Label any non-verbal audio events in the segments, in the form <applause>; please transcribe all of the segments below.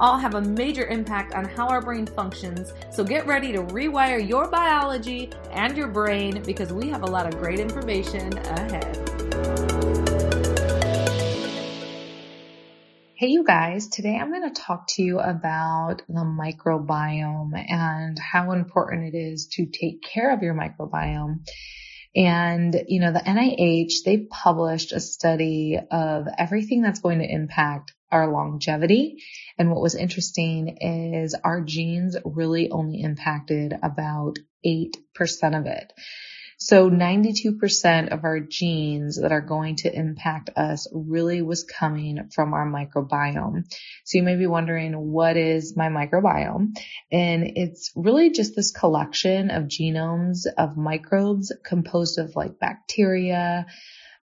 all have a major impact on how our brain functions. So get ready to rewire your biology and your brain because we have a lot of great information ahead. Hey, you guys, today I'm going to talk to you about the microbiome and how important it is to take care of your microbiome. And, you know, the NIH, they published a study of everything that's going to impact our longevity. And what was interesting is our genes really only impacted about 8% of it. So 92% of our genes that are going to impact us really was coming from our microbiome. So you may be wondering, what is my microbiome? And it's really just this collection of genomes of microbes composed of like bacteria,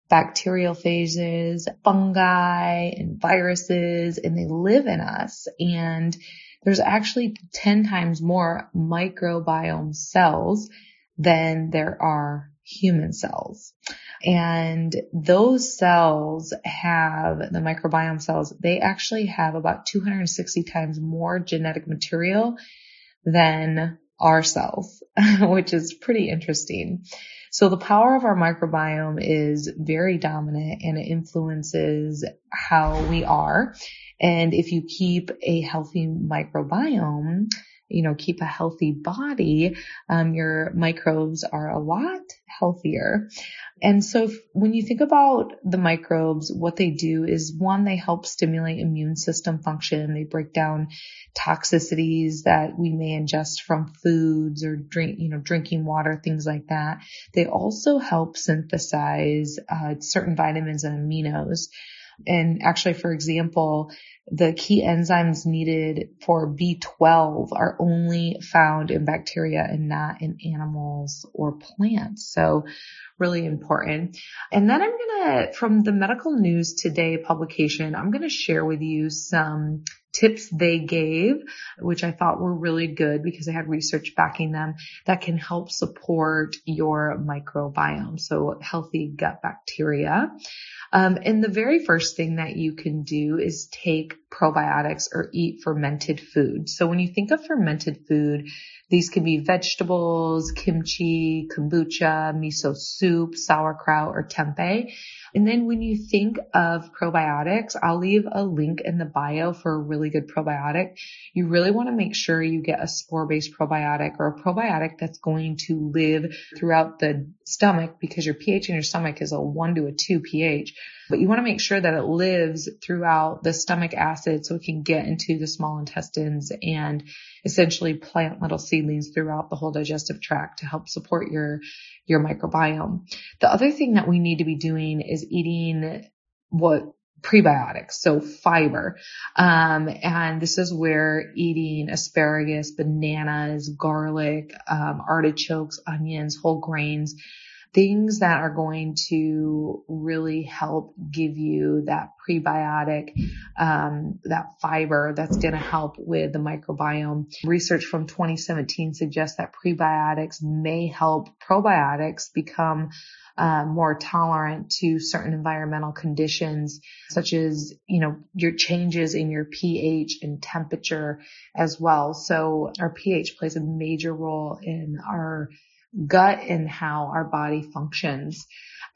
bacterial phages, fungi and viruses, and they live in us. And there's actually 10 times more microbiome cells than there are human cells. And those cells have, the microbiome cells, they actually have about 260 times more genetic material than our cells, <laughs> which is pretty interesting. So the power of our microbiome is very dominant and it influences how we are. And if you keep a healthy microbiome, you know, keep a healthy body, um, your microbes are a lot healthier. And so if, when you think about the microbes, what they do is one, they help stimulate immune system function. They break down toxicities that we may ingest from foods or drink, you know, drinking water, things like that. They also help synthesize uh, certain vitamins and aminos. And actually, for example, the key enzymes needed for B12 are only found in bacteria and not in animals or plants. So really important. And then I'm going to, from the medical news today publication, I'm going to share with you some tips they gave, which I thought were really good because they had research backing them that can help support your microbiome. So healthy gut bacteria. Um, and the very first thing that you can do is take probiotics or eat fermented food. So when you think of fermented food, these can be vegetables, kimchi, kombucha, miso soup, sauerkraut, or tempeh. And then when you think of probiotics, I'll leave a link in the bio for a really good probiotic. You really want to make sure you get a spore-based probiotic or a probiotic that's going to live throughout the stomach because your pH in your stomach is a one to a two pH. But you want to make sure that it lives throughout the stomach acid so it can get into the small intestines and essentially plant little seedlings throughout the whole digestive tract to help support your, your microbiome. The other thing that we need to be doing is eating what prebiotics, so fiber. Um, and this is where eating asparagus, bananas, garlic, um, artichokes, onions, whole grains, things that are going to really help give you that prebiotic, um, that fiber that's going to help with the microbiome. Research from 2017 suggests that prebiotics may help probiotics become uh, more tolerant to certain environmental conditions, such as, you know, your changes in your pH and temperature as well. So our pH plays a major role in our gut and how our body functions.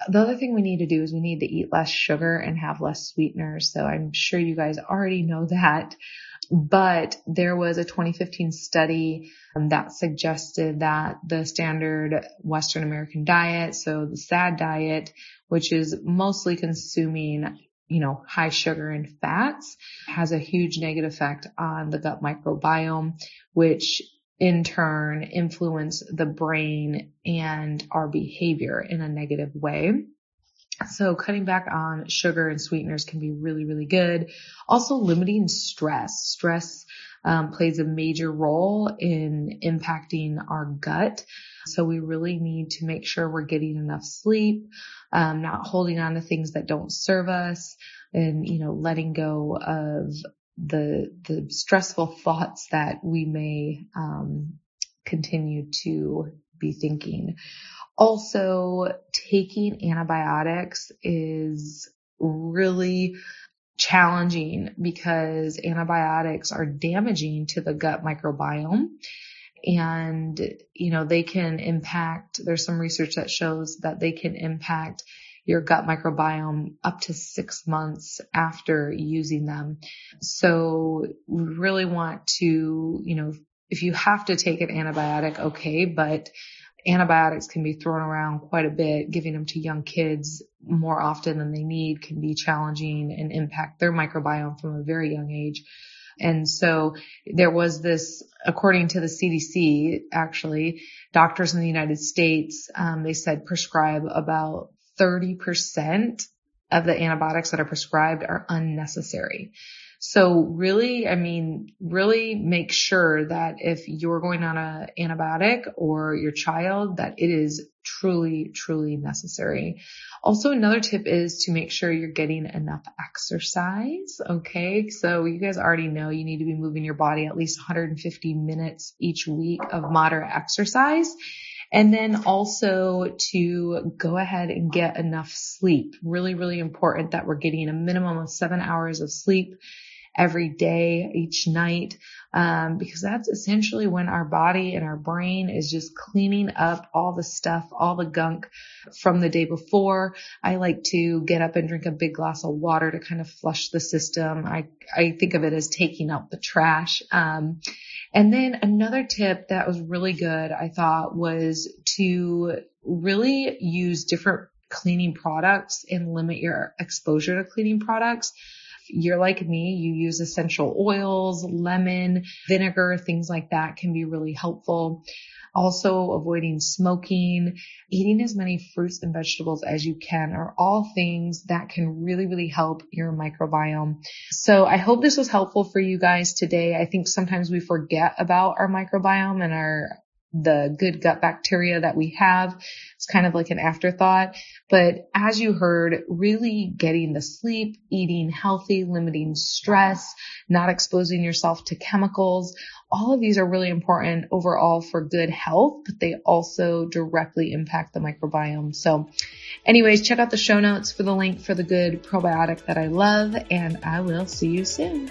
The other thing we need to do is we need to eat less sugar and have less sweeteners. So I'm sure you guys already know that. But there was a 2015 study um, that suggested that the standard Western American diet, so the SAD diet, which is mostly consuming you know, high sugar and fats has a huge negative effect on the gut microbiome, which in turn influence the brain and our behavior in a negative way. So cutting back on sugar and sweeteners can be really, really good. Also limiting stress. Stress um, plays a major role in impacting our gut. So we really need to make sure we're getting enough sleep, um, not holding on to things that don't serve us and, you know, letting go of the, the stressful thoughts that we may, um, continue to be thinking. Also, taking antibiotics is really challenging because antibiotics are damaging to the gut microbiome and you know they can impact there's some research that shows that they can impact your gut microbiome up to six months after using them so we really want to you know if you have to take an antibiotic okay but antibiotics can be thrown around quite a bit. Giving them to young kids more often than they need can be challenging and impact their microbiome from a very young age. And so there was this, according to the CDC, actually, doctors in the United States, um, they said prescribe about 30% of the antibiotics that are prescribed are unnecessary. So really, I mean, really make sure that if you're going on an antibiotic or your child, that it is truly, truly necessary. Also, another tip is to make sure you're getting enough exercise. Okay. So you guys already know you need to be moving your body at least 150 minutes each week of moderate exercise. And then also to go ahead and get enough sleep. Really, really important that we're getting a minimum of seven hours of sleep every day, each night, um, because that's essentially when our body and our brain is just cleaning up all the stuff, all the gunk from the day before. I like to get up and drink a big glass of water to kind of flush the system. I, I think of it as taking out the trash. Um, and then another tip that was really good, I thought was to really use different cleaning products and limit your exposure to cleaning products you're like me, you use essential oils, lemon, vinegar, things like that can be really helpful. Also avoiding smoking, eating as many fruits and vegetables as you can are all things that can really, really help your microbiome. So I hope this was helpful for you guys today. I think sometimes we forget about our microbiome and our the good gut bacteria that we have. It's kind of like an afterthought. But as you heard, really getting the sleep, eating healthy, limiting stress, not exposing yourself to chemicals, all of these are really important overall for good health, but they also directly impact the microbiome. So anyways, check out the show notes for the link for the good probiotic that I love and I will see you soon.